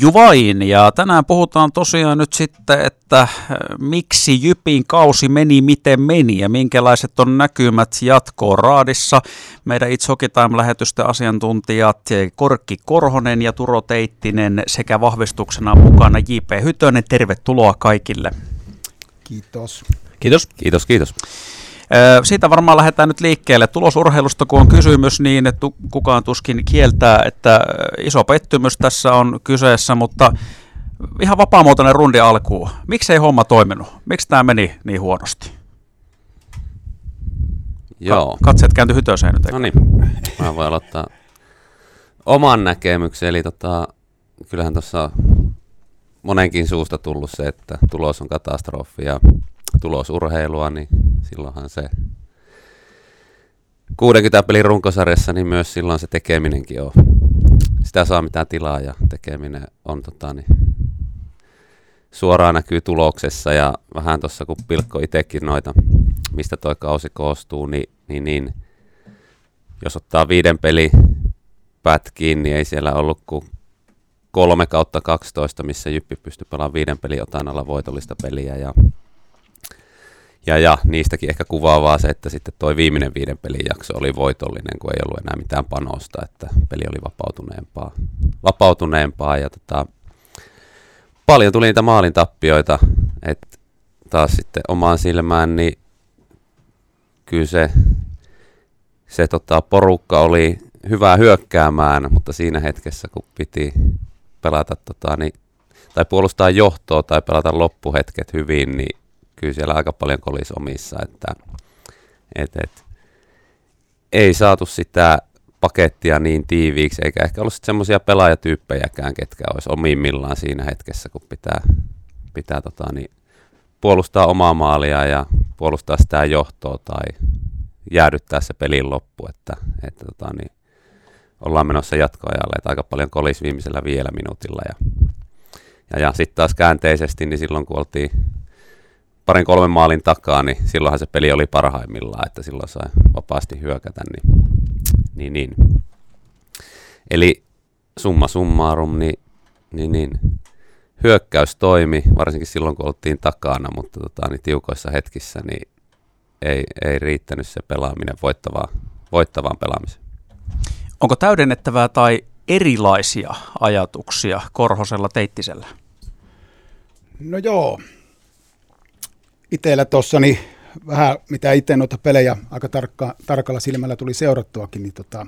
Juvain. Ja tänään puhutaan tosiaan nyt sitten, että äh, miksi Jypin kausi meni miten meni ja minkälaiset on näkymät jatkoon raadissa. Meidän It's Hockey Time-lähetysten asiantuntijat Korkki Korhonen ja Turo Teittinen sekä vahvistuksena mukana J.P. Hytönen. Tervetuloa kaikille. Kiitos. Kiitos. Kiitos, kiitos. Siitä varmaan lähdetään nyt liikkeelle. Tulosurheilusta kun on kysymys, niin että kukaan tuskin kieltää, että iso pettymys tässä on kyseessä, mutta ihan vapaamuotoinen rundi alkuun. Miksi ei homma toiminut? Miksi tämä meni niin huonosti? Joo. Katseet kääntyi hytöseen nyt. No niin, mä voin aloittaa oman näkemyksen. Eli tota, kyllähän tuossa monenkin suusta tullut se, että tulos on katastrofi ja tulosurheilua, niin silloinhan se 60 pelin runkosarjassa, niin myös silloin se tekeminenkin on. Sitä saa mitään tilaa ja tekeminen on tota, niin, suoraan näkyy tuloksessa ja vähän tuossa kun pilkko itsekin noita, mistä toi kausi koostuu, niin, niin, niin jos ottaa viiden peli pätkiin, niin ei siellä ollut kuin 3 kautta 12, missä Jyppi pystyi pelaamaan viiden pelin otanalla voitollista peliä ja ja, ja niistäkin ehkä kuvaavaa se, että sitten toi viimeinen viiden pelin jakso oli voitollinen, kun ei ollut enää mitään panosta, että peli oli vapautuneempaa, vapautuneempaa. Ja tota, paljon tuli niitä maalin tappioita, että taas sitten omaan silmään, niin kyllä se, se tota, porukka oli hyvää hyökkäämään, mutta siinä hetkessä, kun piti pelata tota, niin, tai puolustaa johtoa tai pelata loppuhetket hyvin, niin kyllä siellä aika paljon kolis omissa, että et, et, ei saatu sitä pakettia niin tiiviiksi, eikä ehkä ollut semmoisia pelaajatyyppejäkään, ketkä olisi omimmillaan siinä hetkessä, kun pitää, pitää tota, niin, puolustaa omaa maalia ja puolustaa sitä johtoa tai jäädyttää se pelin loppu, että, että tota, niin, ollaan menossa jatkoajalle, että aika paljon kolis viimeisellä vielä minuutilla ja, ja, ja sitten taas käänteisesti, niin silloin kun oltiin parin kolmen maalin takaa, niin silloinhan se peli oli parhaimmillaan, että silloin sai vapaasti hyökätä. Niin, niin, niin. Eli summa summarum, niin, niin, niin hyökkäys toimi, varsinkin silloin kun oltiin takana, mutta tota, niin tiukoissa hetkissä niin ei, ei riittänyt se pelaaminen voittavaan, voittavaan pelaamiseen. Onko täydennettävää tai erilaisia ajatuksia Korhosella Teittisellä? No joo, itsellä tuossa niin vähän mitä itse noita pelejä aika tarkka, tarkalla silmällä tuli seurattuakin, niin tota,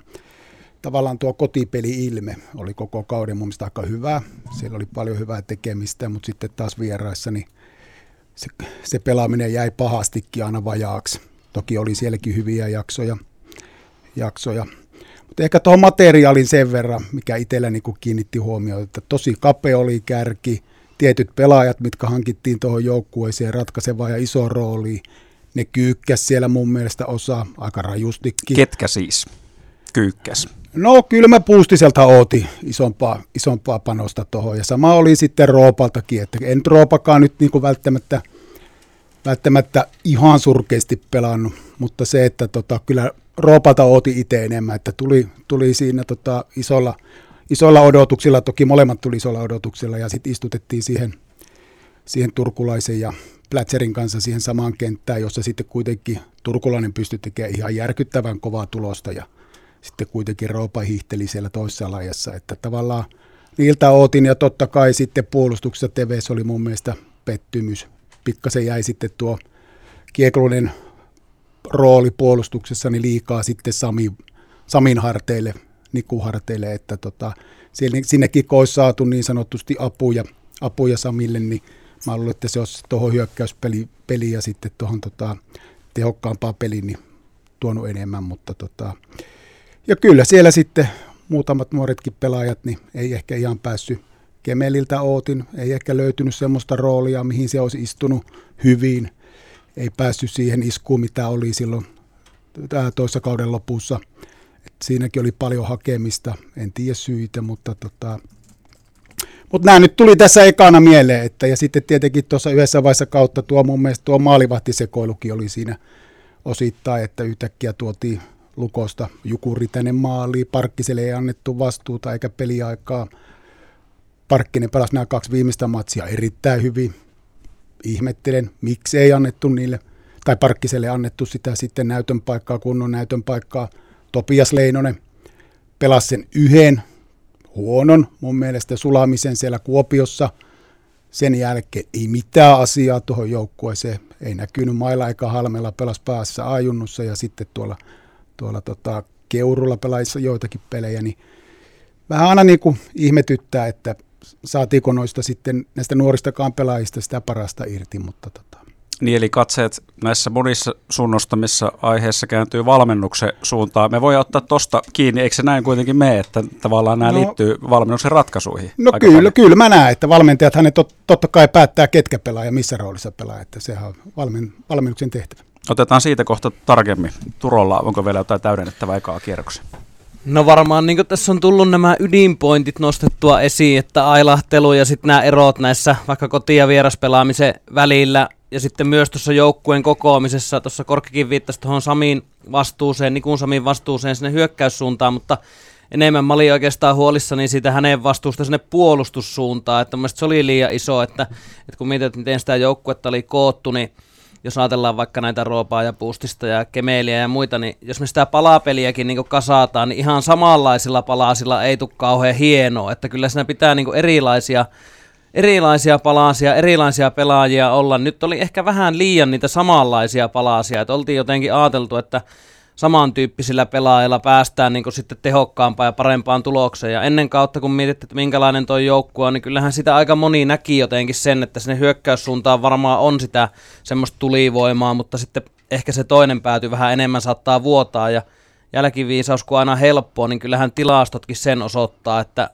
tavallaan tuo kotipeli-ilme oli koko kauden mun mielestä aika hyvä. Siellä oli paljon hyvää tekemistä, mutta sitten taas vieraissa niin se, se pelaaminen jäi pahastikin aina vajaaksi. Toki oli sielläkin hyviä jaksoja. jaksoja. Mutta ehkä tuohon materiaalin sen verran, mikä itsellä niin kiinnitti huomioon, että tosi kapea oli kärki – tietyt pelaajat, mitkä hankittiin tuohon joukkueeseen ratkaisevaa ja iso rooli, ne kyykkäs siellä mun mielestä osa aika rajustikin. Ketkä siis kyykkäs? No kyllä mä Puustiselta ooti isompaa, isompaa panosta tuohon ja sama oli sitten Roopaltakin, että en Roopakaan nyt niin kuin välttämättä, välttämättä ihan surkeasti pelannut, mutta se, että tota, kyllä Roopalta ooti itse enemmän, että tuli, tuli siinä tota, isolla – isoilla odotuksilla, toki molemmat tuli isoilla odotuksilla ja sitten istutettiin siihen, siihen turkulaisen ja Plätserin kanssa siihen samaan kenttään, jossa sitten kuitenkin turkulainen pystyi tekemään ihan järkyttävän kovaa tulosta ja sitten kuitenkin Roopa hiihteli siellä toisessa lajassa, että tavallaan niiltä ootin ja totta kai sitten puolustuksessa TVS oli mun mielestä pettymys. Pikkasen jäi sitten tuo kieklunen rooli puolustuksessa niin liikaa sitten Sami, Samin harteille nikuharteille, että tota, sinnekin kun olisi saatu niin sanotusti apuja, apuja Samille, niin mä luulen, että se olisi tuohon hyökkäyspeli peli ja sitten tuohon tota, tehokkaampaa peliin niin tuonut enemmän, mutta tota, ja kyllä siellä sitten muutamat nuoretkin pelaajat niin ei ehkä ihan päässyt Kemeliltä Ootin, ei ehkä löytynyt semmoista roolia, mihin se olisi istunut hyvin, ei päässyt siihen iskuun, mitä oli silloin toissa kauden lopussa – siinäkin oli paljon hakemista, en tiedä syitä, mutta tota, mutta nämä nyt tuli tässä ekana mieleen, että ja sitten tietenkin tuossa yhdessä vaiheessa kautta tuo mun mielestä tuo maalivahtisekoilukin oli siinä osittain, että yhtäkkiä tuotiin lukosta Jukuri tänne maaliin, Parkkiselle ei annettu vastuuta eikä peliaikaa. Parkkinen pelasi nämä kaksi viimeistä matsia erittäin hyvin. Ihmettelen, miksi ei annettu niille, tai Parkkiselle annettu sitä sitten näytön paikkaa, kunnon näytön paikkaa. Topias Leinonen pelasi sen yhden huonon mun mielestä sulamisen siellä Kuopiossa. Sen jälkeen ei mitään asiaa tuohon joukkueeseen. Ei näkynyt mailla eikä halmella, pelas päässä ajunnussa ja sitten tuolla, tuolla tota, Keurulla pelaissa joitakin pelejä, niin vähän aina niin kuin ihmetyttää, että saatiinko noista sitten näistä nuoristakaan pelaajista sitä parasta irti, mutta tota. Niin eli katseet näissä monissa sunnostamissa aiheissa kääntyy valmennuksen suuntaan. Me voi ottaa tuosta kiinni, eikö se näin kuitenkin mene, että tavallaan nämä no, liittyy valmennuksen ratkaisuihin? No kyllä, paljon. kyllä mä näen, että valmentajat hänet tot, totta kai päättää, ketkä pelaa ja missä roolissa pelaa, että sehän on valmen, valmennuksen tehtävä. Otetaan siitä kohta tarkemmin. Turolla, onko vielä jotain täydennettävää ekaa kierroksen? No varmaan niin tässä on tullut nämä ydinpointit nostettua esiin, että ailahtelu ja sitten nämä erot näissä vaikka koti- ja vieraspelaamisen välillä ja sitten myös tuossa joukkueen kokoamisessa, tuossa Korkkikin viittasi tuohon Samin vastuuseen, Nikun Samin vastuuseen sinne hyökkäyssuuntaan, mutta enemmän mä olin oikeastaan huolissani siitä hänen vastuusta sinne puolustussuuntaan, että mun se oli liian iso, että, että kun mietit, miten sitä joukkuetta oli koottu, niin jos ajatellaan vaikka näitä Roopaa ja Puustista ja Kemeeliä ja muita, niin jos me sitä palapeliäkin niin kasataan, niin ihan samanlaisilla palasilla ei tule kauhean hienoa, että kyllä siinä pitää niin erilaisia erilaisia palasia, erilaisia pelaajia olla. Nyt oli ehkä vähän liian niitä samanlaisia palasia, että oltiin jotenkin ajateltu, että samantyyppisillä pelaajilla päästään niin sitten tehokkaampaan ja parempaan tulokseen. Ja ennen kautta, kun mietit, että minkälainen tuo joukkue on, niin kyllähän sitä aika moni näki jotenkin sen, että sinne hyökkäyssuuntaan varmaan on sitä semmoista tulivoimaa, mutta sitten ehkä se toinen pääty vähän enemmän saattaa vuotaa. Ja jälkiviisaus, kun aina helppoa, niin kyllähän tilastotkin sen osoittaa, että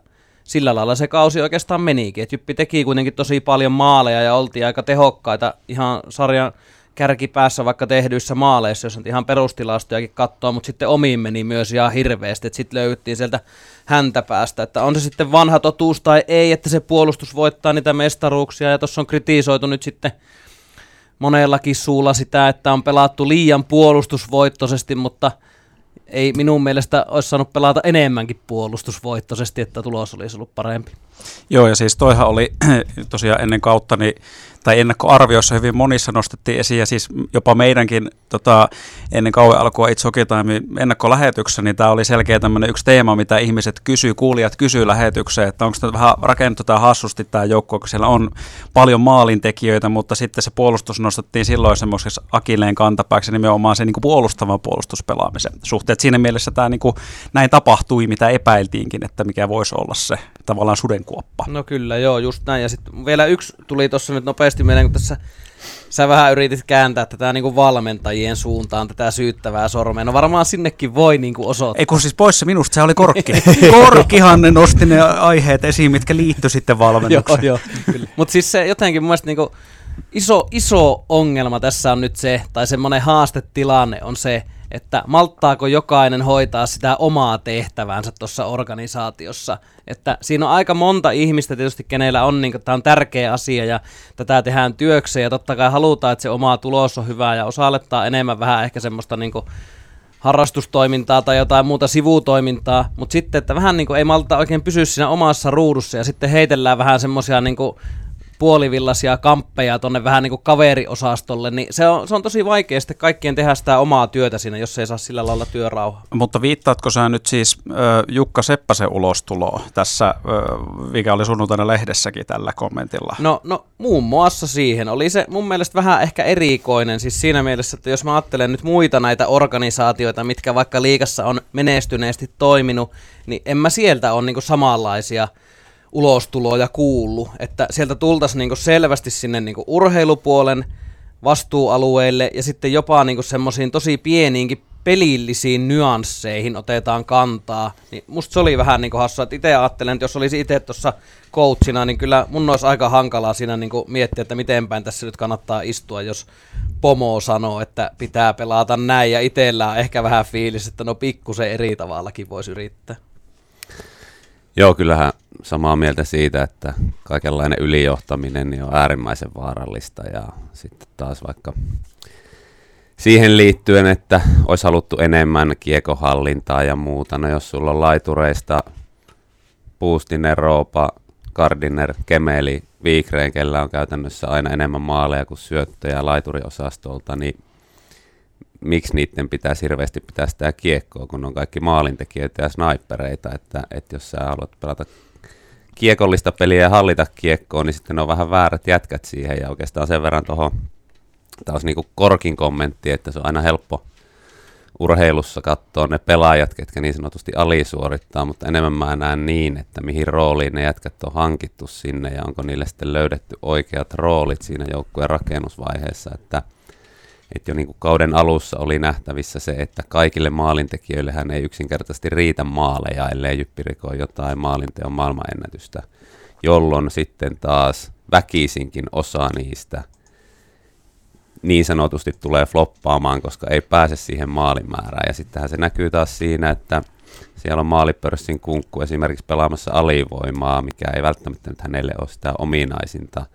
sillä lailla se kausi oikeastaan menikin. Et Jyppi teki kuitenkin tosi paljon maaleja ja oltiin aika tehokkaita ihan sarjan kärkipäässä vaikka tehdyissä maaleissa, jos on ihan perustilastojakin katsoa, mutta sitten omiin meni myös ihan hirveästi, että sitten löydettiin sieltä häntä päästä, että on se sitten vanha totuus tai ei, että se puolustus voittaa niitä mestaruuksia, ja tuossa on kritisoitu nyt sitten monellakin suulla sitä, että on pelattu liian puolustusvoittoisesti, mutta ei minun mielestä olisi saanut pelata enemmänkin puolustusvoittoisesti, että tulos olisi ollut parempi. Joo, ja siis toihan oli tosiaan ennen kautta, niin tai ennakkoarvioissa hyvin monissa nostettiin esiin, ja siis jopa meidänkin tota, ennen kauan alkua itse Time ennakkolähetyksessä, niin tämä oli selkeä tämmöinen yksi teema, mitä ihmiset kysyy, kuulijat kysyy lähetykseen, että onko tämä vähän rakennettu tämä hassusti tämä joukko, kun siellä on paljon maalintekijöitä, mutta sitten se puolustus nostettiin silloin semmoisessa akilleen kantapääksi nimenomaan se niin kuin puolustavan puolustuspelaamisen suhteen. Siinä mielessä tämä niin kuin, näin tapahtui, mitä epäiltiinkin, että mikä voisi olla se tavallaan sudenkuoppa. No kyllä, joo, just näin. Ja sitten vielä yksi tuli tuossa nyt nopeasti meidän, kun tässä sä vähän yritit kääntää tätä niin kuin valmentajien suuntaan, tätä syyttävää sormea. No varmaan sinnekin voi niin kuin osoittaa. Ei kun siis pois se minusta, se oli Korkki. Korkkihan ne nosti ne aiheet esiin, mitkä liittyi sitten valmennukseen. joo, joo, Mutta siis se jotenkin mun mielestä niin kuin iso, iso ongelma tässä on nyt se, tai semmoinen haastetilanne on se, että malttaako jokainen hoitaa sitä omaa tehtävänsä tuossa organisaatiossa. Että siinä on aika monta ihmistä tietysti, kenellä on, niin tämä on tärkeä asia ja tätä tehdään työkseen ja totta kai halutaan, että se oma tulos on hyvä ja osallettaa enemmän vähän ehkä semmoista niin kuin, harrastustoimintaa tai jotain muuta sivutoimintaa, mutta sitten, että vähän niin kuin ei malta oikein pysyä siinä omassa ruudussa ja sitten heitellään vähän semmoisia niin puolivillaisia kamppeja tuonne vähän niin kuin kaveriosastolle, niin se on, se on tosi vaikea sitten kaikkien tehdä sitä omaa työtä siinä, jos ei saa sillä lailla työrauhaa. Mutta viittaatko sä nyt siis äh, Jukka Seppäsen ulostuloa tässä, äh, mikä oli sunnuntaina lehdessäkin tällä kommentilla? No, no muun muassa siihen. Oli se mun mielestä vähän ehkä erikoinen, siis siinä mielessä, että jos mä ajattelen nyt muita näitä organisaatioita, mitkä vaikka liikassa on menestyneesti toiminut, niin en mä sieltä ole niinku samanlaisia – ulostuloja kuullut, että sieltä tultaisiin niinku selvästi sinne niinku urheilupuolen vastuualueille ja sitten jopa niinku semmoisiin tosi pieniinkin pelillisiin nyansseihin otetaan kantaa, niin musta se oli vähän niin hassua, että itse ajattelen, että jos olisi itse tuossa coachina, niin kyllä mun olisi aika hankalaa siinä niin miettiä, että miten päin tässä nyt kannattaa istua, jos pomo sanoo, että pitää pelata näin, ja itsellä on ehkä vähän fiilis, että no pikkusen eri tavallakin voisi yrittää. Joo, kyllähän samaa mieltä siitä, että kaikenlainen ylijohtaminen niin on äärimmäisen vaarallista ja sitten taas vaikka siihen liittyen, että olisi haluttu enemmän kiekohallintaa ja muuta. No jos sulla on laitureista Puustinen, Roopa, Gardiner, Kemeli, Viikreen, kellä on käytännössä aina enemmän maaleja kuin syöttöjä laituriosastolta, niin miksi niiden pitäisi hirveästi pitää sitä kiekkoa, kun on kaikki maalintekijöitä ja snipereita, että, että jos sä haluat pelata kiekollista peliä ja hallita kiekkoa, niin sitten on vähän väärät jätkät siihen. Ja oikeastaan sen verran tuohon taas niin Korkin kommentti, että se on aina helppo urheilussa katsoa ne pelaajat, ketkä niin sanotusti alisuorittaa, mutta enemmän mä näen niin, että mihin rooliin ne jätkät on hankittu sinne ja onko niille sitten löydetty oikeat roolit siinä joukkueen rakennusvaiheessa, että, että jo niin kuin kauden alussa oli nähtävissä se, että kaikille maalintekijöille hän ei yksinkertaisesti riitä maaleja, ellei Jyppi rikoo jotain maalinteon maailmanennätystä, jolloin sitten taas väkisinkin osa niistä – niin sanotusti tulee floppaamaan, koska ei pääse siihen maalimäärään. Ja sittenhän se näkyy taas siinä, että siellä on maalipörssin kunkku esimerkiksi pelaamassa alivoimaa, mikä ei välttämättä nyt hänelle ole sitä ominaisinta.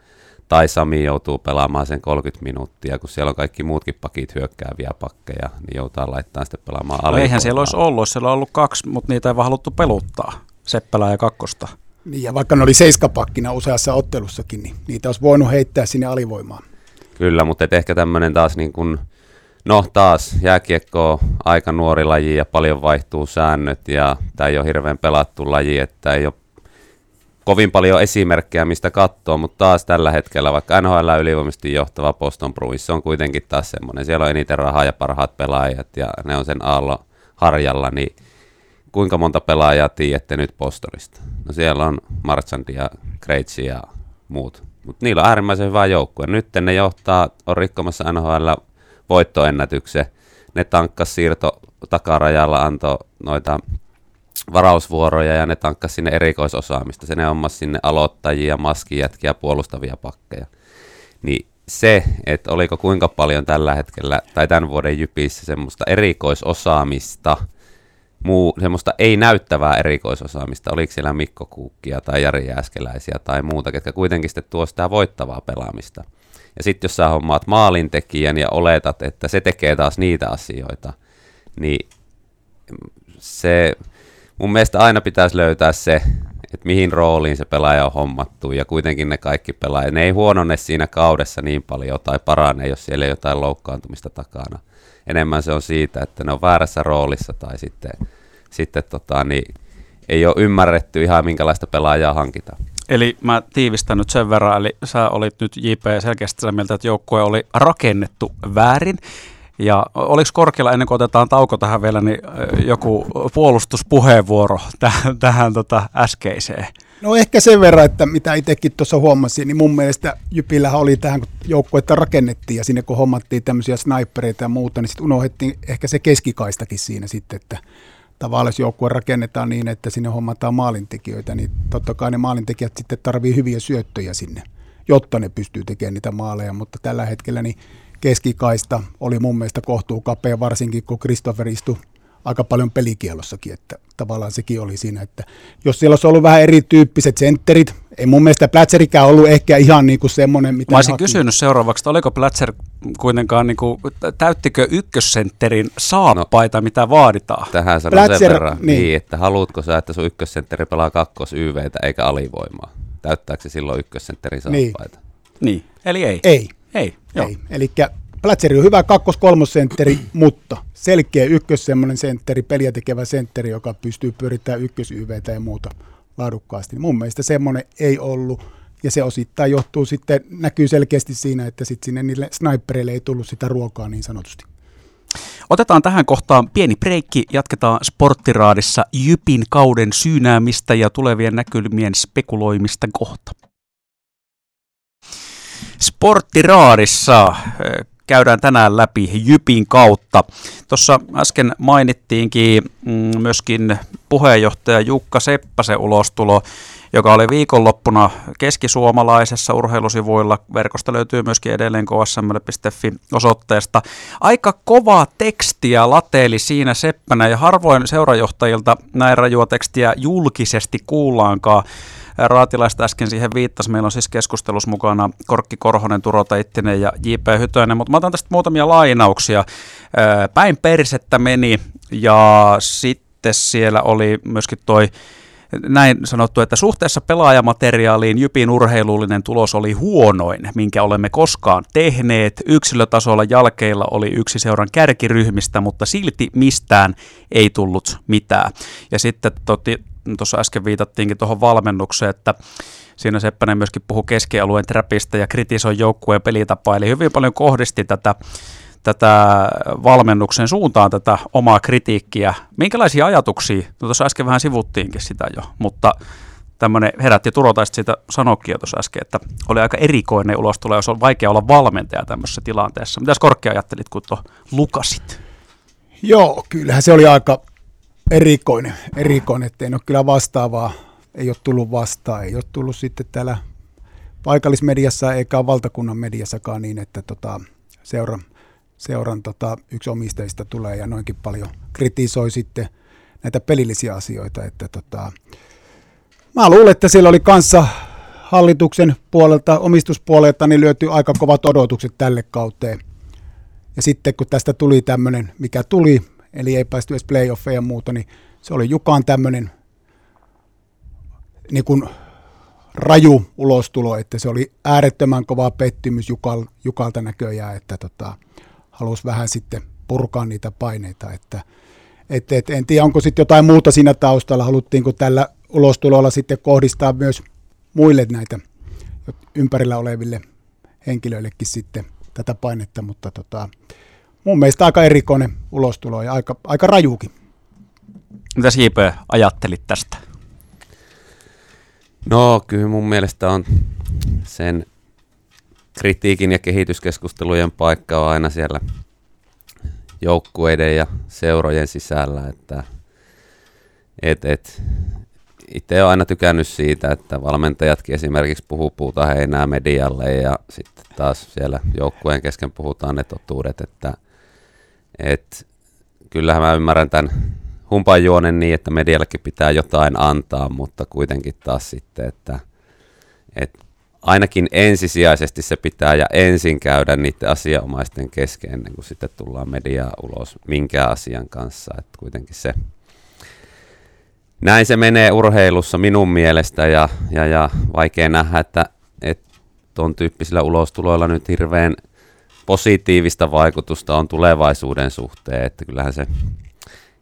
Tai Sami joutuu pelaamaan sen 30 minuuttia, kun siellä on kaikki muutkin pakit hyökkääviä pakkeja, niin joutuu laittaa sitten pelaamaan. No eihän siellä olisi ollut, siellä on ollut kaksi, mutta niitä ei vaan haluttu peluttaa, Seppälää ja kakkosta. Niin, ja vaikka ne oli seiskapakkina useassa ottelussakin, niin niitä olisi voinut heittää sinne alivoimaan. Kyllä, mutta et ehkä tämmöinen taas niin kuin, no taas jääkiekko on aika nuori laji ja paljon vaihtuu säännöt ja tämä ei ole hirveän pelattu laji, että ei ole kovin paljon esimerkkejä, mistä katsoa, mutta taas tällä hetkellä, vaikka NHL ylivoimaisesti johtava Boston Bruins, se on kuitenkin taas semmoinen, siellä on eniten rahaa ja parhaat pelaajat ja ne on sen aallo harjalla, niin kuinka monta pelaajaa tiedätte nyt Bostonista? No siellä on Marchand ja Krejci ja muut. Mutta niillä on äärimmäisen hyvä joukkue. Nyt ne johtaa, on rikkomassa NHL voittoennätyksen. Ne tankkas siirto takarajalla, antoi noita varausvuoroja ja ne tankkas sinne erikoisosaamista. Se ne ommas sinne aloittajia, maskijätkiä, puolustavia pakkeja. Niin se, että oliko kuinka paljon tällä hetkellä tai tämän vuoden jypissä semmoista erikoisosaamista – muu, semmoista ei-näyttävää erikoisosaamista, oliko siellä Mikko Kuukkia tai Jari Jääskeläisiä tai muuta, ketkä kuitenkin sitten tuo sitä voittavaa pelaamista. Ja sitten jos sä hommaat maalintekijän ja oletat, että se tekee taas niitä asioita, niin se mun mielestä aina pitäisi löytää se, että mihin rooliin se pelaaja on hommattu, ja kuitenkin ne kaikki pelaajat, ne ei huonone siinä kaudessa niin paljon tai parane, jos siellä ei jotain loukkaantumista takana enemmän se on siitä, että ne on väärässä roolissa tai sitten, sitten tota, niin ei ole ymmärretty ihan minkälaista pelaajaa hankita. Eli mä tiivistän nyt sen verran, eli sä olit nyt JP selkeästi sitä mieltä, että joukkue oli rakennettu väärin. Ja oliko Korkilla ennen kuin otetaan tauko tähän vielä, niin joku puolustuspuheenvuoro tähän, tähän tota äskeiseen? No ehkä sen verran, että mitä itsekin tuossa huomasin, niin mun mielestä Jypillähän oli tähän, kun joukkuetta rakennettiin ja sinne kun hommattiin tämmöisiä snipereita ja muuta, niin sitten unohdettiin ehkä se keskikaistakin siinä sitten, että tavallaan jos joukkue rakennetaan niin, että sinne hommataan maalintekijöitä, niin totta kai ne maalintekijät sitten tarvii hyviä syöttöjä sinne, jotta ne pystyy tekemään niitä maaleja, mutta tällä hetkellä niin keskikaista oli mun mielestä kohtuu kapea, varsinkin kun Christopher istui aika paljon pelikielossakin, että tavallaan sekin oli siinä, että jos siellä olisi ollut vähän erityyppiset sentterit, ei mun mielestä Plätserikään ollut ehkä ihan niin kuin semmoinen, mitä Mä olisin haki. kysynyt seuraavaksi, että oliko Plätser kuitenkaan, niin kuin, täyttikö ykkössentterin saappaita, no, mitä vaaditaan? Tähän sanon Plätser, sen verran, niin. niin. että haluatko sä, että sun ykkössentteri pelaa kakkos YVtä eikä alivoimaa? Täyttääkö se silloin ykkössentterin niin. saappaita? Niin. niin, eli ei. Ei. Ei, joo. ei. Eli Platseri on hyvä kakkos-kolmosentteri, mutta selkeä ykkös semmoinen sentteri, peliä tekevä sentteri, joka pystyy pyörittämään ykkös ja muuta laadukkaasti. Mun mielestä semmoinen ei ollut, ja se osittain johtuu sitten, näkyy selkeästi siinä, että sitten sinne niille snipereille ei tullut sitä ruokaa niin sanotusti. Otetaan tähän kohtaan pieni breikki. Jatketaan Sporttiraadissa Jypin kauden syynäämistä ja tulevien näkymien spekuloimista kohta. Sporttiraadissa käydään tänään läpi Jypin kautta. Tuossa äsken mainittiinkin mm, myöskin puheenjohtaja Jukka Seppäsen ulostulo, joka oli viikonloppuna keskisuomalaisessa urheilusivuilla. Verkosta löytyy myöskin edelleen ksml.fi osoitteesta. Aika kovaa tekstiä lateeli siinä Seppänä ja harvoin seurajohtajilta näin rajua tekstiä julkisesti kuullaankaan. Raatilaista äsken siihen viittasi. Meillä on siis keskustelus mukana Korkki Korhonen, Turo Teittinen ja J.P. Hytönen, mutta mä otan tästä muutamia lainauksia. Päin persettä meni ja sitten siellä oli myöskin toi näin sanottu, että suhteessa pelaajamateriaaliin Jypin urheilullinen tulos oli huonoin, minkä olemme koskaan tehneet. Yksilötasolla jalkeilla oli yksi seuran kärkiryhmistä, mutta silti mistään ei tullut mitään. Ja sitten tuossa äsken viitattiinkin tuohon valmennukseen, että siinä Seppänen myöskin puhui keskialueen trapista ja kritisoi joukkueen pelitapaa, eli hyvin paljon kohdisti tätä tätä valmennuksen suuntaan tätä omaa kritiikkiä. Minkälaisia ajatuksia, no tuossa äsken vähän sivuttiinkin sitä jo, mutta tämmöinen herätti turotaista siitä sanokin jo tuossa äsken, että oli aika erikoinen ulostulo, jos on vaikea olla valmentaja tämmöisessä tilanteessa. Mitäs Korkea ajattelit, kun tuo lukasit? Joo, kyllähän se oli aika erikoinen, erikoinen että ei ole kyllä vastaavaa, ei ole tullut vastaan, ei ole tullut sitten täällä paikallismediassa eikä valtakunnan mediassakaan niin, että tota, seura, seuran tota, yksi omistajista tulee ja noinkin paljon kritisoi sitten näitä pelillisiä asioita. Että tota, mä luulen, että siellä oli kanssa hallituksen puolelta, omistuspuolelta, niin lyöty aika kovat odotukset tälle kauteen. Ja sitten kun tästä tuli tämmöinen, mikä tuli, eli ei päästy edes playoffeja ja muuta, niin se oli Jukaan tämmöinen niin raju ulostulo, että se oli äärettömän kova pettymys Jukal, Jukalta näköjään, että tota, halusi vähän sitten purkaa niitä paineita, että et, et, en tiedä, onko sitten jotain muuta siinä taustalla, haluttiinko tällä ulostulolla sitten kohdistaa myös muille näitä ympärillä oleville henkilöillekin sitten tätä painetta, mutta tota, mun mielestä aika erikoinen ulostulo ja aika, aika rajuukin. Mitä Siipö ajattelit tästä? No kyllä mun mielestä on sen kritiikin ja kehityskeskustelujen paikka on aina siellä joukkueiden ja seurojen sisällä, että et, et, itse olen aina tykännyt siitä, että valmentajatkin esimerkiksi puhuu puuta heinää medialle ja sitten taas siellä joukkueen kesken puhutaan ne totuudet, että et, kyllähän mä ymmärrän tämän humpan juonen niin, että mediallekin pitää jotain antaa, mutta kuitenkin taas sitten, että et ainakin ensisijaisesti se pitää ja ensin käydä niiden asianomaisten kesken ennen kuin sitten tullaan mediaa ulos minkään asian kanssa. Että kuitenkin se, näin se menee urheilussa minun mielestä ja, ja, ja vaikea nähdä, että, että tuon tyyppisillä ulostuloilla nyt hirveän positiivista vaikutusta on tulevaisuuden suhteen, että kyllähän se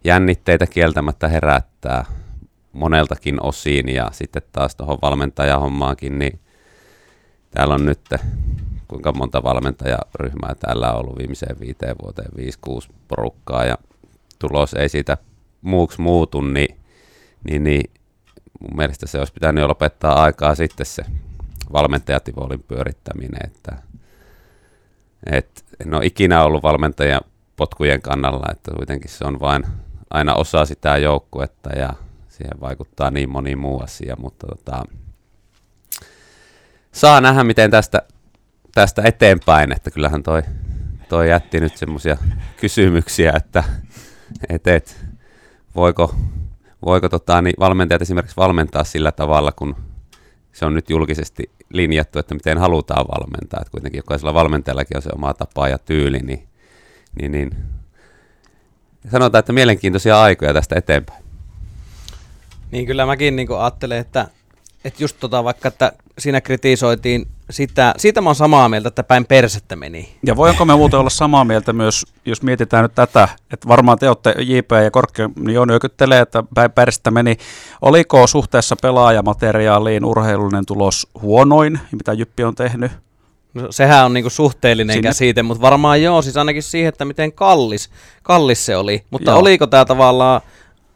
jännitteitä kieltämättä herättää moneltakin osiin. Ja sitten taas tuohon valmentajahommaankin, niin Täällä on nyt kuinka monta valmentajaryhmää täällä on ollut viimeiseen viiteen vuoteen, 5-6 porukkaa ja tulos ei siitä muuksi muutu, niin, niin, niin mun mielestä se olisi pitänyt jo lopettaa aikaa sitten se valmentajativolin pyörittäminen, että et, en ole ikinä ollut valmentajan potkujen kannalla, että kuitenkin se on vain aina osa sitä joukkuetta ja siihen vaikuttaa niin moni muu asia, mutta tota, saa nähdä, miten tästä, tästä eteenpäin, että kyllähän toi, toi jätti nyt semmoisia kysymyksiä, että et, et, voiko, voiko tota, niin valmentajat esimerkiksi valmentaa sillä tavalla, kun se on nyt julkisesti linjattu, että miten halutaan valmentaa, että kuitenkin jokaisella valmentajallakin on se oma tapa ja tyyli, niin, niin, niin sanotaan, että mielenkiintoisia aikoja tästä eteenpäin. Niin kyllä mäkin niin ajattelen, että että just tota vaikka, että siinä kritisoitiin sitä, siitä mä oon samaa mieltä, että päin persettä meni. Ja voinko me muuten olla samaa mieltä myös, jos mietitään nyt tätä, että varmaan te olette JP ja Korkki jo nyökyttelee, että päin persettä meni. Oliko suhteessa pelaajamateriaaliin urheilullinen tulos huonoin, mitä Jyppi on tehnyt? No, sehän on niinku suhteellinen Sinne. käsite, mutta varmaan joo, siis ainakin siihen, että miten kallis, kallis se oli. Mutta joo. oliko tämä tavallaan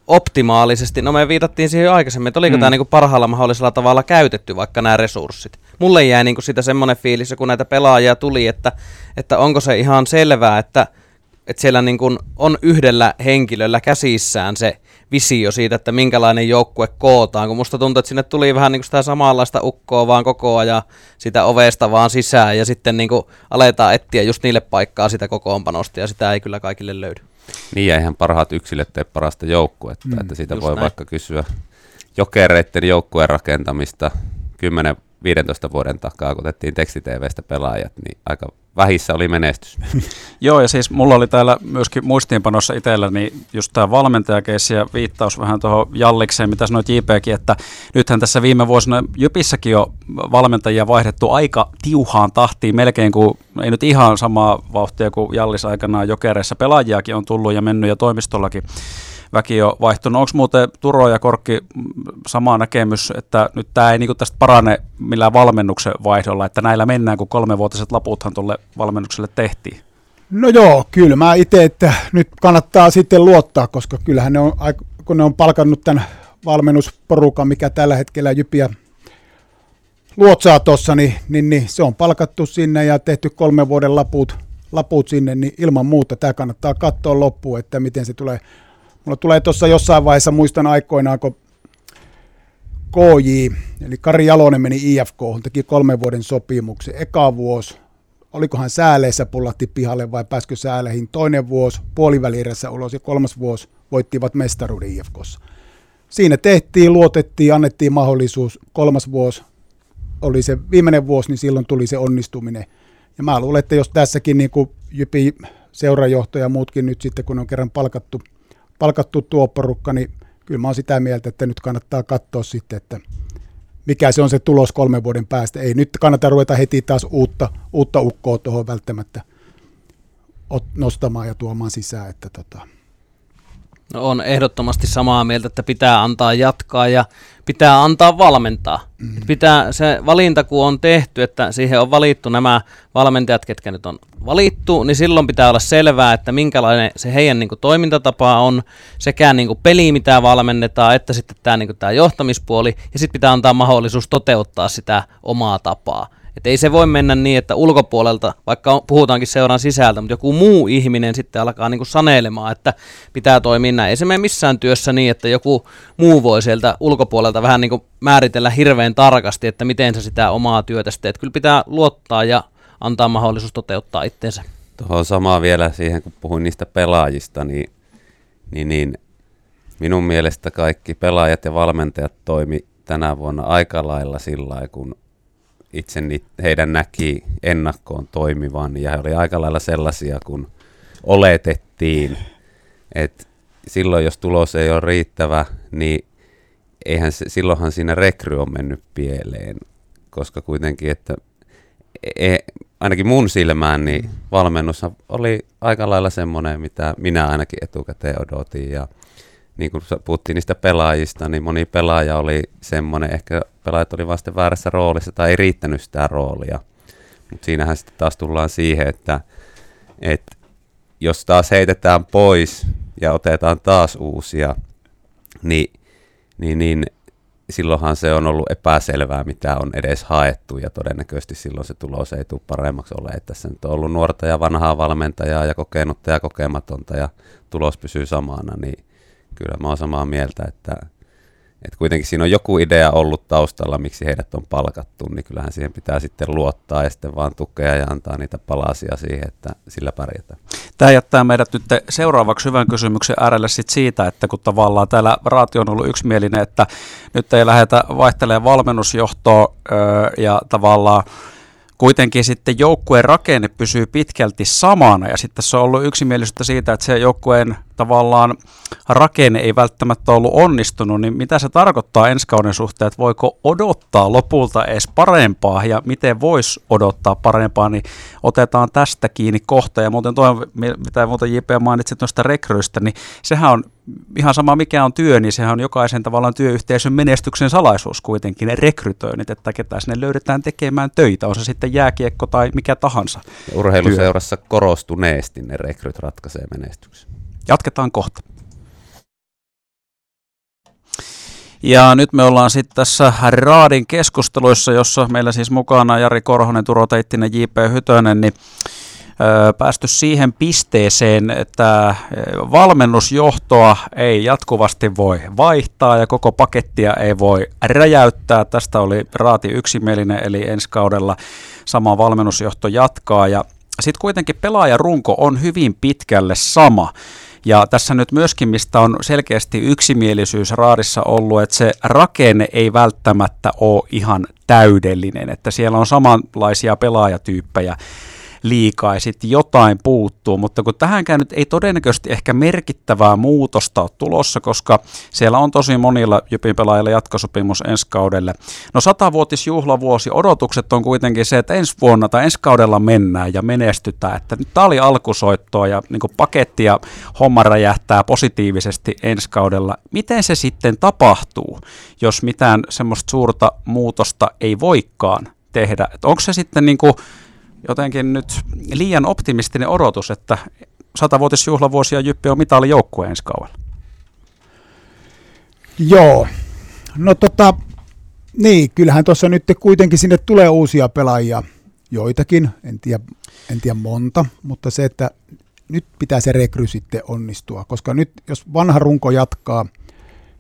optimaalisesti, no me viitattiin siihen jo aikaisemmin, että oliko mm. tämä niinku parhaalla mahdollisella tavalla käytetty vaikka nämä resurssit. Mulle jäi niinku sitä semmoinen fiilis, kun näitä pelaajia tuli, että, että onko se ihan selvää, että, että siellä niinku on yhdellä henkilöllä käsissään se visio siitä, että minkälainen joukkue kootaan, kun musta tuntuu, että sinne tuli vähän niin kuin sitä samanlaista ukkoa vaan koko ajan sitä ovesta vaan sisään ja sitten niin kuin aletaan etsiä just niille paikkaa sitä kokoonpanosta ja sitä ei kyllä kaikille löydy. Niin ja eihän parhaat yksilöt tee parasta joukkuetta, mm, että siitä voi näin. vaikka kysyä jokereiden joukkueen rakentamista 10-15 vuoden takaa, kun otettiin tekstitvstä pelaajat, niin aika vähissä oli menestys. Joo, ja siis mulla oli täällä myöskin muistiinpanossa itselläni just tämä valmentajakeissi ja viittaus vähän tuohon Jallikseen, mitä sanoit JPkin, että nythän tässä viime vuosina Jypissäkin jo valmentajia vaihdettu aika tiuhaan tahtiin, melkein kuin, ei nyt ihan samaa vauhtia kuin Jallis aikanaan jokereissa, pelaajiakin on tullut ja mennyt ja toimistollakin väki on vaihtunut. Onko muuten Turo ja Korkki sama näkemys, että nyt tämä ei niinku tästä parane millään valmennuksen vaihdolla, että näillä mennään, kun kolmevuotiset laputhan tuolle valmennukselle tehtiin? No joo, kyllä mä itse, että nyt kannattaa sitten luottaa, koska kyllähän ne on, kun ne on palkannut tämän valmennusporukan, mikä tällä hetkellä Jypiä luotsaa tuossa, niin, niin, niin, se on palkattu sinne ja tehty kolmen vuoden laput, laput sinne, niin ilman muuta tämä kannattaa katsoa loppuun, että miten se tulee Mulla tulee tuossa jossain vaiheessa, muistan aikoinaan, kun KJ, eli Kari Jalonen meni IFK, teki kolmen vuoden sopimuksen. Eka vuosi, olikohan sääleissä pullatti pihalle vai pääskö sääleihin. Toinen vuosi, puolivälierässä ulos ja kolmas vuosi voittivat mestaruuden IFKssa. Siinä tehtiin, luotettiin, annettiin mahdollisuus. Kolmas vuosi oli se viimeinen vuosi, niin silloin tuli se onnistuminen. Ja mä luulen, että jos tässäkin niin kuin Jypi seurajohto ja muutkin nyt sitten, kun on kerran palkattu – palkattu tuo porukka, niin kyllä mä oon sitä mieltä, että nyt kannattaa katsoa sitten, että mikä se on se tulos kolmen vuoden päästä. Ei nyt kannata ruveta heti taas uutta, uutta ukkoa tuohon välttämättä nostamaan ja tuomaan sisään. Että tota, No on ehdottomasti samaa mieltä, että pitää antaa jatkaa ja pitää antaa valmentaa. Mm. Pitää se valinta, kun on tehty, että siihen on valittu nämä valmentajat, ketkä nyt on valittu, niin silloin pitää olla selvää, että minkälainen se heidän niin kuin, toimintatapa on, sekä niin kuin, peli, mitä valmennetaan, että sitten tämä, niin kuin, tämä johtamispuoli, ja sitten pitää antaa mahdollisuus toteuttaa sitä omaa tapaa. Et ei se voi mennä niin, että ulkopuolelta, vaikka puhutaankin seuran sisältä, mutta joku muu ihminen sitten alkaa niinku sanelemaan, että pitää toimia näin. Ei se mene missään työssä niin, että joku muu voi sieltä ulkopuolelta vähän niinku määritellä hirveän tarkasti, että miten sä sitä omaa työtä teet. Kyllä pitää luottaa ja antaa mahdollisuus toteuttaa itseensä. Tuohon samaa vielä siihen, kun puhuin niistä pelaajista, niin, niin, niin minun mielestä kaikki pelaajat ja valmentajat toimi tänä vuonna aika lailla sillä kun itse niitä, heidän näki ennakkoon toimivan. Ja he oli aika lailla sellaisia, kun oletettiin, että silloin jos tulos ei ole riittävä, niin eihän se, silloinhan siinä rekry on mennyt pieleen, koska kuitenkin, että e, ainakin mun silmään, niin valmennus oli aika lailla semmoinen, mitä minä ainakin etukäteen odotin. Ja niin kuin puhuttiin niistä pelaajista, niin moni pelaaja oli semmoinen, ehkä pelaajat oli vasta väärässä roolissa tai ei riittänyt sitä roolia. Mutta siinähän sitten taas tullaan siihen, että, että jos taas heitetään pois ja otetaan taas uusia, niin, niin, niin silloinhan se on ollut epäselvää, mitä on edes haettu, ja todennäköisesti silloin se tulos ei tule paremmaksi ole. Että tässä nyt on ollut nuorta ja vanhaa valmentajaa ja kokenutta ja kokematonta, ja tulos pysyy samana, niin kyllä mä oon samaa mieltä, että, että kuitenkin siinä on joku idea ollut taustalla, miksi heidät on palkattu, niin kyllähän siihen pitää sitten luottaa ja sitten vaan tukea ja antaa niitä palasia siihen, että sillä pärjätään. Tämä jättää meidät nyt seuraavaksi hyvän kysymyksen äärelle sit siitä, että kun tavallaan täällä raatio on ollut yksimielinen, että nyt ei lähdetä vaihtelemaan valmennusjohtoa ja tavallaan kuitenkin sitten joukkueen rakenne pysyy pitkälti samana ja sitten se on ollut yksimielisyyttä siitä, että se joukkueen tavallaan rakenne ei välttämättä ollut onnistunut, niin mitä se tarkoittaa ensi kauden suhteen, että voiko odottaa lopulta edes parempaa ja miten voisi odottaa parempaa, niin otetaan tästä kiinni kohta. Ja muuten tuo, mitä muuten JP mainitsit noista rekryistä, niin sehän on ihan sama mikä on työ, niin sehän on jokaisen tavallaan työyhteisön menestyksen salaisuus kuitenkin, ne rekrytoinnit, että ketä sinne löydetään tekemään töitä, on se sitten jääkiekko tai mikä tahansa. Urheiluseurassa työ. korostuneesti ne rekryt ratkaisee menestyksen. Jatketaan kohta. Ja nyt me ollaan sitten tässä Raadin keskusteluissa, jossa meillä siis mukana Jari Korhonen, Turo Teittinen, J.P. Hytönen, niin päästy siihen pisteeseen, että valmennusjohtoa ei jatkuvasti voi vaihtaa ja koko pakettia ei voi räjäyttää. Tästä oli Raati yksimielinen, eli ensi kaudella sama valmennusjohto jatkaa ja sitten kuitenkin pelaajarunko on hyvin pitkälle sama. Ja tässä nyt myöskin, mistä on selkeästi yksimielisyys Raadissa ollut, että se rakenne ei välttämättä ole ihan täydellinen, että siellä on samanlaisia pelaajatyyppejä liikaa ja sitten jotain puuttuu, mutta kun tähänkään nyt ei todennäköisesti ehkä merkittävää muutosta ole tulossa, koska siellä on tosi monilla Jypin pelaajilla jatkosopimus ensi kaudelle. No satavuotisjuhlavuosi, odotukset on kuitenkin se, että ensi vuonna tai ensi kaudella mennään ja menestytään, että nyt tämä oli alkusoittoa ja niin paketti ja homma räjähtää positiivisesti ensi kaudella. Miten se sitten tapahtuu, jos mitään semmoista suurta muutosta ei voikaan tehdä? Et onko se sitten niin kuin jotenkin nyt liian optimistinen odotus, että satavuotisjuhlavuosi ja Jyppi on mitali joukkue ensi kaudella? Joo. No tota, niin, kyllähän tuossa nyt kuitenkin sinne tulee uusia pelaajia, joitakin, en tiedä, en tiedä monta, mutta se, että nyt pitää se rekry sitten onnistua, koska nyt jos vanha runko jatkaa,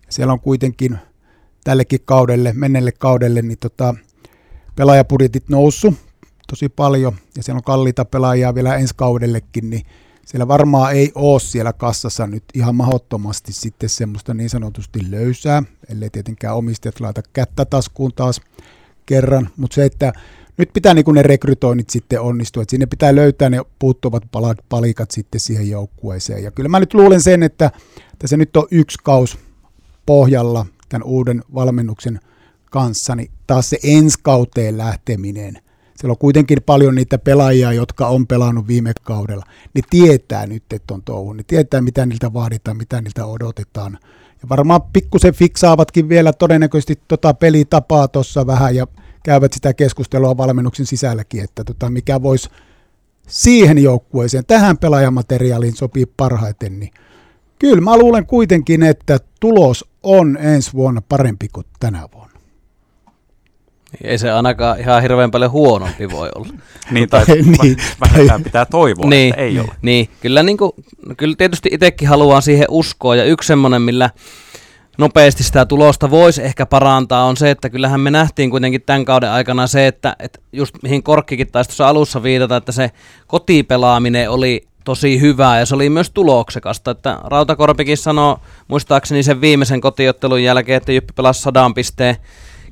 siellä on kuitenkin tällekin kaudelle, menneelle kaudelle, niin tota, pelaajapudjetit noussut tosi paljon, ja siellä on kalliita pelaajia vielä ensi kaudellekin, niin siellä varmaan ei ole siellä kassassa nyt ihan mahdottomasti sitten semmoista niin sanotusti löysää, ellei tietenkään omistajat laita kättä taskuun taas kerran, mutta se, että nyt pitää niin ne rekrytoinnit sitten onnistua, että sinne pitää löytää ne puuttuvat palikat sitten siihen joukkueeseen. Ja kyllä mä nyt luulen sen, että tässä nyt on yksi kaus pohjalla tämän uuden valmennuksen kanssa, niin taas se ensi kauteen lähteminen. Siellä on kuitenkin paljon niitä pelaajia, jotka on pelannut viime kaudella. Ne tietää nyt, että on touhu. Ne tietää, mitä niiltä vaaditaan, mitä niiltä odotetaan. Ja varmaan pikkusen fiksaavatkin vielä todennäköisesti tota pelitapaa tuossa vähän ja käyvät sitä keskustelua valmennuksen sisälläkin, että tota, mikä voisi siihen joukkueeseen, tähän pelaajamateriaaliin sopii parhaiten, niin kyllä mä luulen kuitenkin, että tulos on ensi vuonna parempi kuin tänä vuonna. Ei se ainakaan ihan hirveän paljon huonompi voi olla. niin, tai niin, vähintään pitää toivoa, niin, että ei ole. Niin, kyllä, niin kuin, kyllä tietysti itsekin haluan siihen uskoa, ja yksi semmoinen, millä nopeasti sitä tulosta voisi ehkä parantaa, on se, että kyllähän me nähtiin kuitenkin tämän kauden aikana se, että, että just mihin Korkkikin taisi tuossa alussa viitata, että se kotipelaaminen oli tosi hyvää ja se oli myös tuloksekasta. Että Rautakorpikin sanoi muistaakseni sen viimeisen kotiottelun jälkeen, että Jyppi pelasi sadan pisteen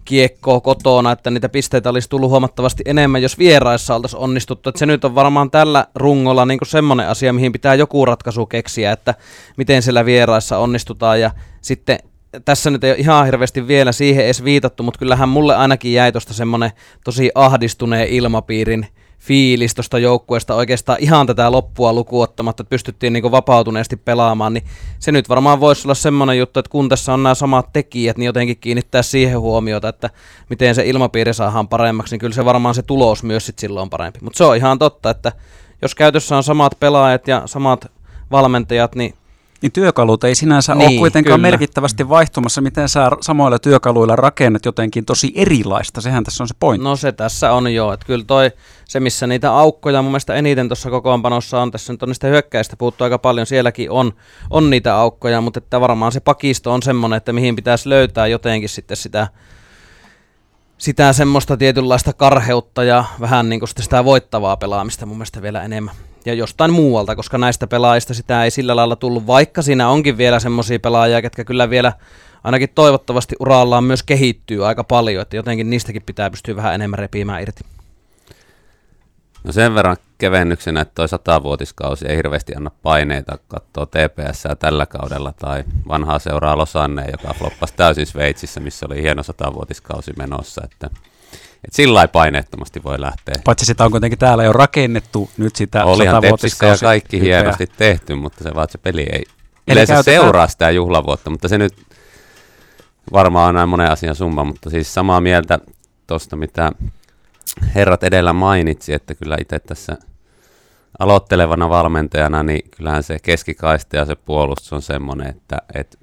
kiekkoa kotona, että niitä pisteitä olisi tullut huomattavasti enemmän, jos vieraissa oltaisiin onnistuttu. Että se nyt on varmaan tällä rungolla niin kuin semmoinen asia, mihin pitää joku ratkaisu keksiä, että miten siellä vieraissa onnistutaan. Ja sitten tässä nyt ei ole ihan hirveästi vielä siihen edes viitattu, mutta kyllähän mulle ainakin jäi tuosta semmoinen tosi ahdistuneen ilmapiirin fiilis tuosta joukkueesta oikeastaan ihan tätä loppua lukuottamatta, että pystyttiin niin vapautuneesti pelaamaan, niin se nyt varmaan voisi olla semmoinen juttu, että kun tässä on nämä samat tekijät, niin jotenkin kiinnittää siihen huomiota, että miten se ilmapiiri saadaan paremmaksi, niin kyllä se varmaan se tulos myös sit silloin on parempi. Mutta se on ihan totta, että jos käytössä on samat pelaajat ja samat valmentajat, niin niin työkalut ei sinänsä niin, ole kuitenkaan kyllä. merkittävästi vaihtumassa. Miten sä samoilla työkaluilla rakennat jotenkin tosi erilaista? Sehän tässä on se pointti. No se tässä on jo. Että kyllä toi, se missä niitä aukkoja mun mielestä eniten tuossa kokoonpanossa on, tässä nyt on niistä hyökkäistä puuttu aika paljon. Sielläkin on, on niitä aukkoja, mutta että varmaan se pakisto on semmoinen, että mihin pitäisi löytää jotenkin sitten sitä sitä semmoista tietynlaista karheutta ja vähän niin kuin sitä voittavaa pelaamista mun mielestä vielä enemmän ja jostain muualta, koska näistä pelaajista sitä ei sillä lailla tullut, vaikka siinä onkin vielä semmoisia pelaajia, ketkä kyllä vielä ainakin toivottavasti urallaan myös kehittyy aika paljon, että jotenkin niistäkin pitää pystyä vähän enemmän repimään irti. No sen verran kevennyksenä, että toi satavuotiskausi ei hirveästi anna paineita katsoa TPS tällä kaudella tai vanhaa seuraa Losanne, joka floppasi täysin Sveitsissä, missä oli hieno satavuotiskausi menossa, että et sillä paineettomasti voi lähteä. Paitsi sitä on kuitenkin täällä jo rakennettu nyt sitä Olihan Tepsissä ja kaikki hypeä. hienosti tehty, mutta se vaan, se peli ei yleensä käytetään... seuraa sitä juhlavuotta, mutta se nyt varmaan on näin monen asian summa, mutta siis samaa mieltä tuosta, mitä herrat edellä mainitsi, että kyllä itse tässä aloittelevana valmentajana, niin kyllähän se keskikaista ja se puolustus on semmoinen, että, että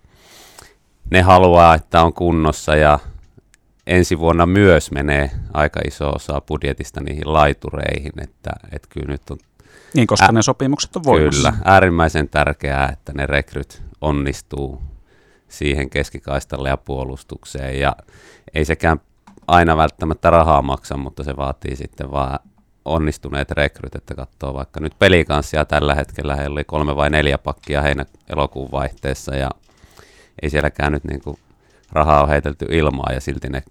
ne haluaa, että on kunnossa ja ensi vuonna myös menee aika iso osa budjetista niihin laitureihin, että, että kyllä nyt on... Niin, koska ä- ne sopimukset on voimassa. Kyllä, äärimmäisen tärkeää, että ne rekryt onnistuu siihen keskikaistalle ja puolustukseen, ja ei sekään aina välttämättä rahaa maksa, mutta se vaatii sitten vaan onnistuneet rekryt, että katsoo vaikka nyt pelikanssia tällä hetkellä, heillä oli kolme vai neljä pakkia heinä elokuun vaihteessa, ja ei sielläkään nyt niin kuin rahaa on heitelty ilmaa ja silti ne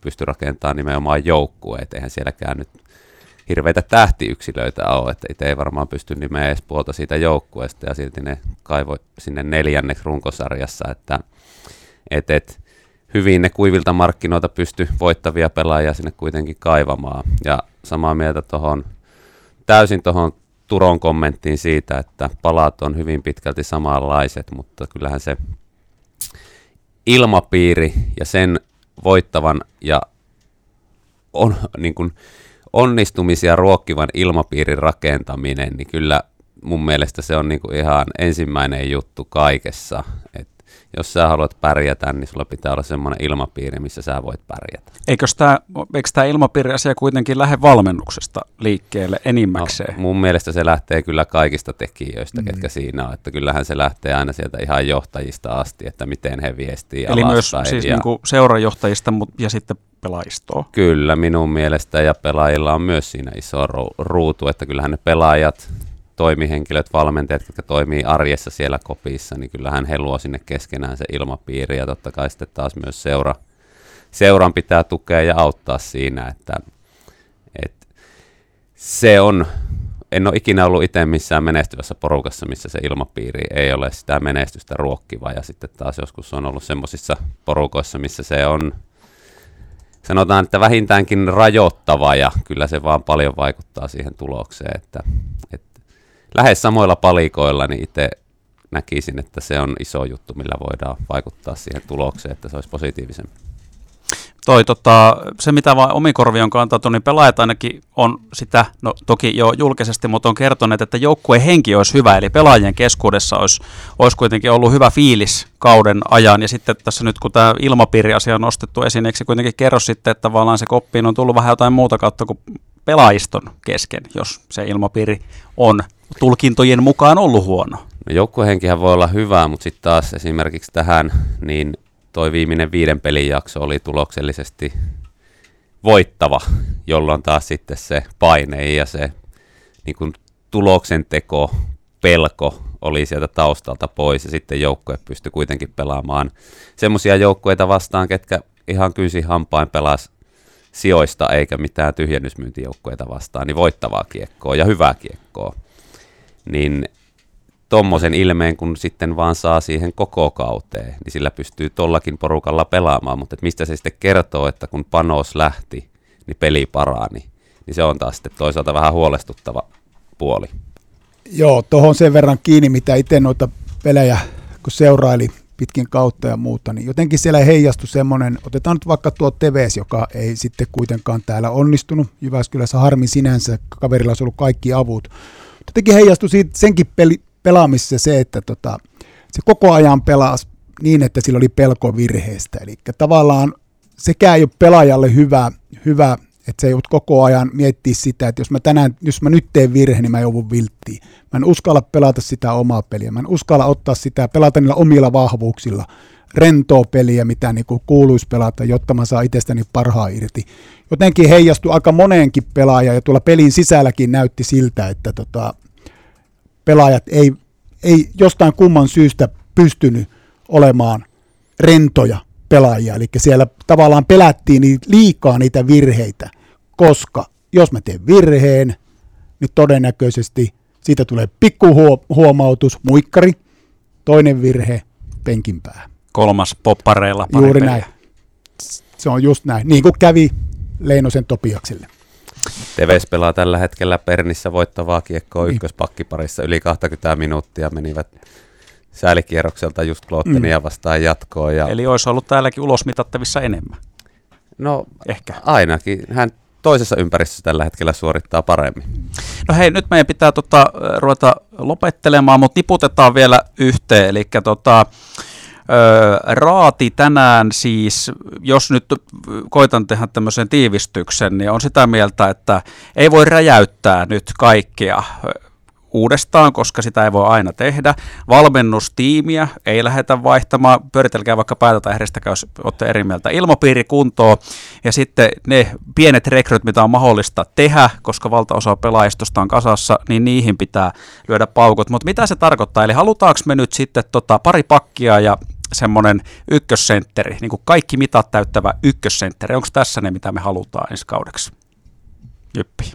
pysty rakentamaan nimenomaan joukkueet. Eihän sielläkään nyt hirveitä tähtiyksilöitä ole, että itse ei varmaan pysty nimeä edes puolta siitä joukkueesta ja silti ne kaivoi sinne neljänneksi runkosarjassa, että et, et, hyvin ne kuivilta markkinoilta pysty voittavia pelaajia sinne kuitenkin kaivamaan. Ja samaa mieltä tuohon täysin tuohon Turon kommenttiin siitä, että palat on hyvin pitkälti samanlaiset, mutta kyllähän se ilmapiiri ja sen voittavan ja on, niin kuin onnistumisia ruokkivan ilmapiirin rakentaminen, niin kyllä mun mielestä se on niin kuin ihan ensimmäinen juttu kaikessa. Et jos sä haluat pärjätä, niin sulla pitää olla semmoinen ilmapiiri, missä sä voit pärjätä. Eikö tämä, eikö tämä ilmapiiriasia kuitenkin lähde valmennuksesta liikkeelle enimmäkseen? No, mun mielestä se lähtee kyllä kaikista tekijöistä, mm. ketkä siinä on. Että kyllähän se lähtee aina sieltä ihan johtajista asti, että miten he viestii Eli myös siis ja... niin kuin seurajohtajista ja sitten pelaajistoa. Kyllä, minun mielestä ja pelaajilla on myös siinä iso ruutu, että kyllähän ne pelaajat toimihenkilöt, valmentajat, jotka toimii arjessa siellä kopissa, niin kyllähän he luo sinne keskenään se ilmapiiri ja totta kai sitten taas myös seura, seuran pitää tukea ja auttaa siinä, että, että se on, en ole ikinä ollut itse missään menestyvässä porukassa, missä se ilmapiiri ei ole sitä menestystä ruokkiva ja sitten taas joskus on ollut semmoisissa porukoissa, missä se on sanotaan, että vähintäänkin rajoittava ja kyllä se vaan paljon vaikuttaa siihen tulokseen, että, että lähes samoilla palikoilla, niin itse näkisin, että se on iso juttu, millä voidaan vaikuttaa siihen tulokseen, että se olisi positiivisempi. Toi, tota, se, mitä vaan omikorvi on kantautunut, niin pelaajat ainakin on sitä, no toki jo julkisesti, mutta on kertoneet, että joukkueen henki olisi hyvä, eli pelaajien keskuudessa olisi, olisi kuitenkin ollut hyvä fiilis kauden ajan, ja sitten tässä nyt kun tämä ilmapiiriasia on nostettu esiin, eikö se kuitenkin kerro sitten, että tavallaan se koppiin on tullut vähän jotain muuta kautta kuin pelaajiston kesken, jos se ilmapiiri on tulkintojen mukaan ollut huono. No joukkuehenkihän voi olla hyvä, mutta sitten taas esimerkiksi tähän, niin toi viimeinen viiden pelin jakso oli tuloksellisesti voittava, jolloin taas sitten se paine ja se niin kuin tuloksen teko, pelko oli sieltä taustalta pois ja sitten joukkue pystyi kuitenkin pelaamaan semmoisia joukkueita vastaan, ketkä ihan kynsi hampain pelas sijoista eikä mitään tyhjennysmyyntijoukkueita vastaan, niin voittavaa kiekkoa ja hyvää kiekkoa niin tommosen ilmeen, kun sitten vaan saa siihen koko kauteen, niin sillä pystyy tollakin porukalla pelaamaan, mutta mistä se sitten kertoo, että kun panos lähti, niin peli parani, niin se on taas sitten toisaalta vähän huolestuttava puoli. Joo, tuohon sen verran kiinni, mitä itse noita pelejä, kun seuraili pitkin kautta ja muuta, niin jotenkin siellä heijastui semmoinen, otetaan nyt vaikka tuo Teves, joka ei sitten kuitenkaan täällä onnistunut, Jyväskylässä. Harmi sinänsä, kaverilla olisi ollut kaikki avut, jotenkin heijastui siitä, senkin peli, pelaamisessa se, että tota, se koko ajan pelasi niin, että sillä oli pelko virheestä. Eli tavallaan sekään ei ole pelaajalle hyvä, hyvä että se joudut koko ajan miettiä sitä, että jos mä, tänään, jos mä nyt teen virhe, niin mä joudun vilttiin. Mä en uskalla pelata sitä omaa peliä. Mä en uskalla ottaa sitä, pelata niillä omilla vahvuuksilla rentoa peliä, mitä niin kuin kuuluisi pelata, jotta mä saan itsestäni parhaa irti. Jotenkin heijastui aika moneenkin pelaaja ja tuolla pelin sisälläkin näytti siltä, että tota, pelaajat ei, ei jostain kumman syystä pystynyt olemaan rentoja pelaajia. Eli siellä tavallaan pelättiin liikaa niitä virheitä, koska jos mä teen virheen, niin todennäköisesti siitä tulee pikkuhuomautus, muikkari, toinen virhe, penkin pää kolmas poppareilla. Juuri peliä. näin. Se on just näin, niin kuin kävi Leinosen Topiakselle. Teves pelaa tällä hetkellä Pernissä voittavaa kiekkoa niin. ykköspakkiparissa yli 20 minuuttia menivät säälikierrokselta just Klottenia mm. vastaan jatkoon. Ja... Eli olisi ollut täälläkin ulosmitattavissa enemmän. No ehkä. Ainakin. Hän toisessa ympäristössä tällä hetkellä suorittaa paremmin. No hei, nyt meidän pitää tota, ruveta lopettelemaan, mutta niputetaan vielä yhteen. Eli tota, Raati tänään siis, jos nyt koitan tehdä tämmöisen tiivistyksen, niin on sitä mieltä, että ei voi räjäyttää nyt kaikkea uudestaan, koska sitä ei voi aina tehdä. Valmennustiimiä ei lähdetä vaihtamaan, pyöritelkää vaikka päätä tai herrestäkää, jos olette eri mieltä. Ilmapiiri kuntoon ja sitten ne pienet rekryt, mitä on mahdollista tehdä, koska valtaosa pelaajistosta on kasassa, niin niihin pitää lyödä paukut. Mutta mitä se tarkoittaa? Eli halutaanko me nyt sitten tota, pari pakkia ja semmoinen ykkössentteri, niin kuin kaikki mitat täyttävä ykkössentteri. Onko tässä ne, mitä me halutaan ensi kaudeksi? Jyppi.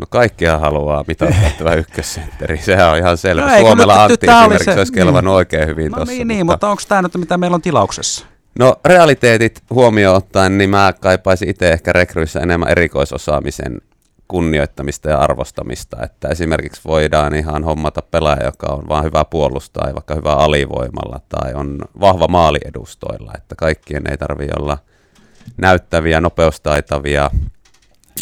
No kaikkia haluaa mitattava ykkössentteri, sehän on ihan selvä. No ei, Suomella Antti esimerkiksi se- olisi kelvannut oikein hyvin No tuossa. niin, niin, mutta onko tämä nyt mitä meillä on tilauksessa? No realiteetit huomioon ottaen, niin mä kaipaisin itse ehkä rekryissä enemmän erikoisosaamisen kunnioittamista ja arvostamista, että esimerkiksi voidaan ihan hommata pelaaja, joka on vaan hyvä puolustaa vaikka hyvä alivoimalla tai on vahva maaliedustoilla, että kaikkien ei tarvitse olla näyttäviä, nopeustaitavia,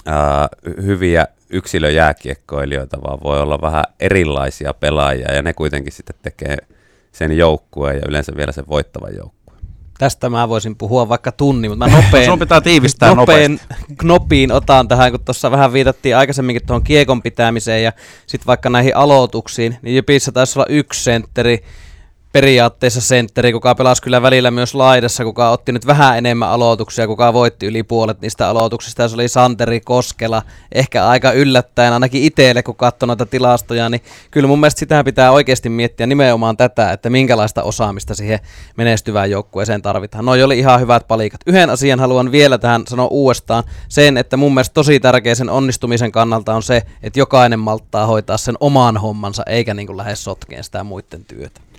ää, hyviä yksilöjääkiekkoilijoita, vaan voi olla vähän erilaisia pelaajia ja ne kuitenkin sitten tekee sen joukkueen ja yleensä vielä sen voittavan joukkueen. Tästä mä voisin puhua vaikka tunnin, mutta mä nopeen, Sun pitää tiivistää nopeen knopiin otan tähän, kun tuossa vähän viitattiin aikaisemminkin tuohon kiekon pitämiseen ja sitten vaikka näihin aloituksiin, niin Jypissä taisi olla yksi sentteri, periaatteessa sentteri, kuka pelasi kyllä välillä myös laidassa, kuka otti nyt vähän enemmän aloituksia, kuka voitti yli puolet niistä aloituksista, se oli Santeri Koskela, ehkä aika yllättäen, ainakin itselle, kun katsoi noita tilastoja, niin kyllä mun mielestä sitä pitää oikeasti miettiä nimenomaan tätä, että minkälaista osaamista siihen menestyvään joukkueeseen tarvitaan. Noi oli ihan hyvät palikat. Yhden asian haluan vielä tähän sanoa uudestaan, sen, että mun mielestä tosi tärkeä sen onnistumisen kannalta on se, että jokainen malttaa hoitaa sen oman hommansa, eikä niin kuin lähde sotkeen sitä muiden työtä.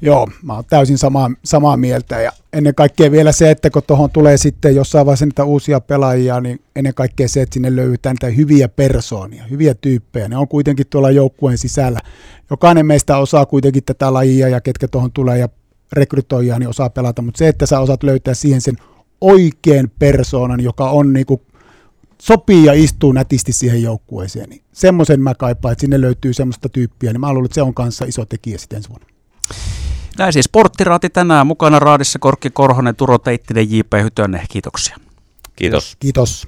Joo, mä oon täysin samaa, samaa mieltä ja ennen kaikkea vielä se, että kun tuohon tulee sitten jossain vaiheessa niitä uusia pelaajia, niin ennen kaikkea se, että sinne löydetään niitä hyviä persoonia, hyviä tyyppejä. Ne on kuitenkin tuolla joukkueen sisällä. Jokainen meistä osaa kuitenkin tätä lajia ja ketkä tuohon tulee ja rekrytoijaa, niin osaa pelata, mutta se, että sä osaat löytää siihen sen oikean persoonan, joka on niinku sopii ja istuu nätisti siihen joukkueeseen, niin semmoisen mä kaipaan, että sinne löytyy semmoista tyyppiä, niin mä luulen, että se on kanssa iso tekijä sitten ensi vuonna. Näin siis Sporttiraati tänään mukana raadissa Korkki Korhonen, Turo Teittinen, J.P. Hytönen. Kiitoksia. Kiitos. Kiitos.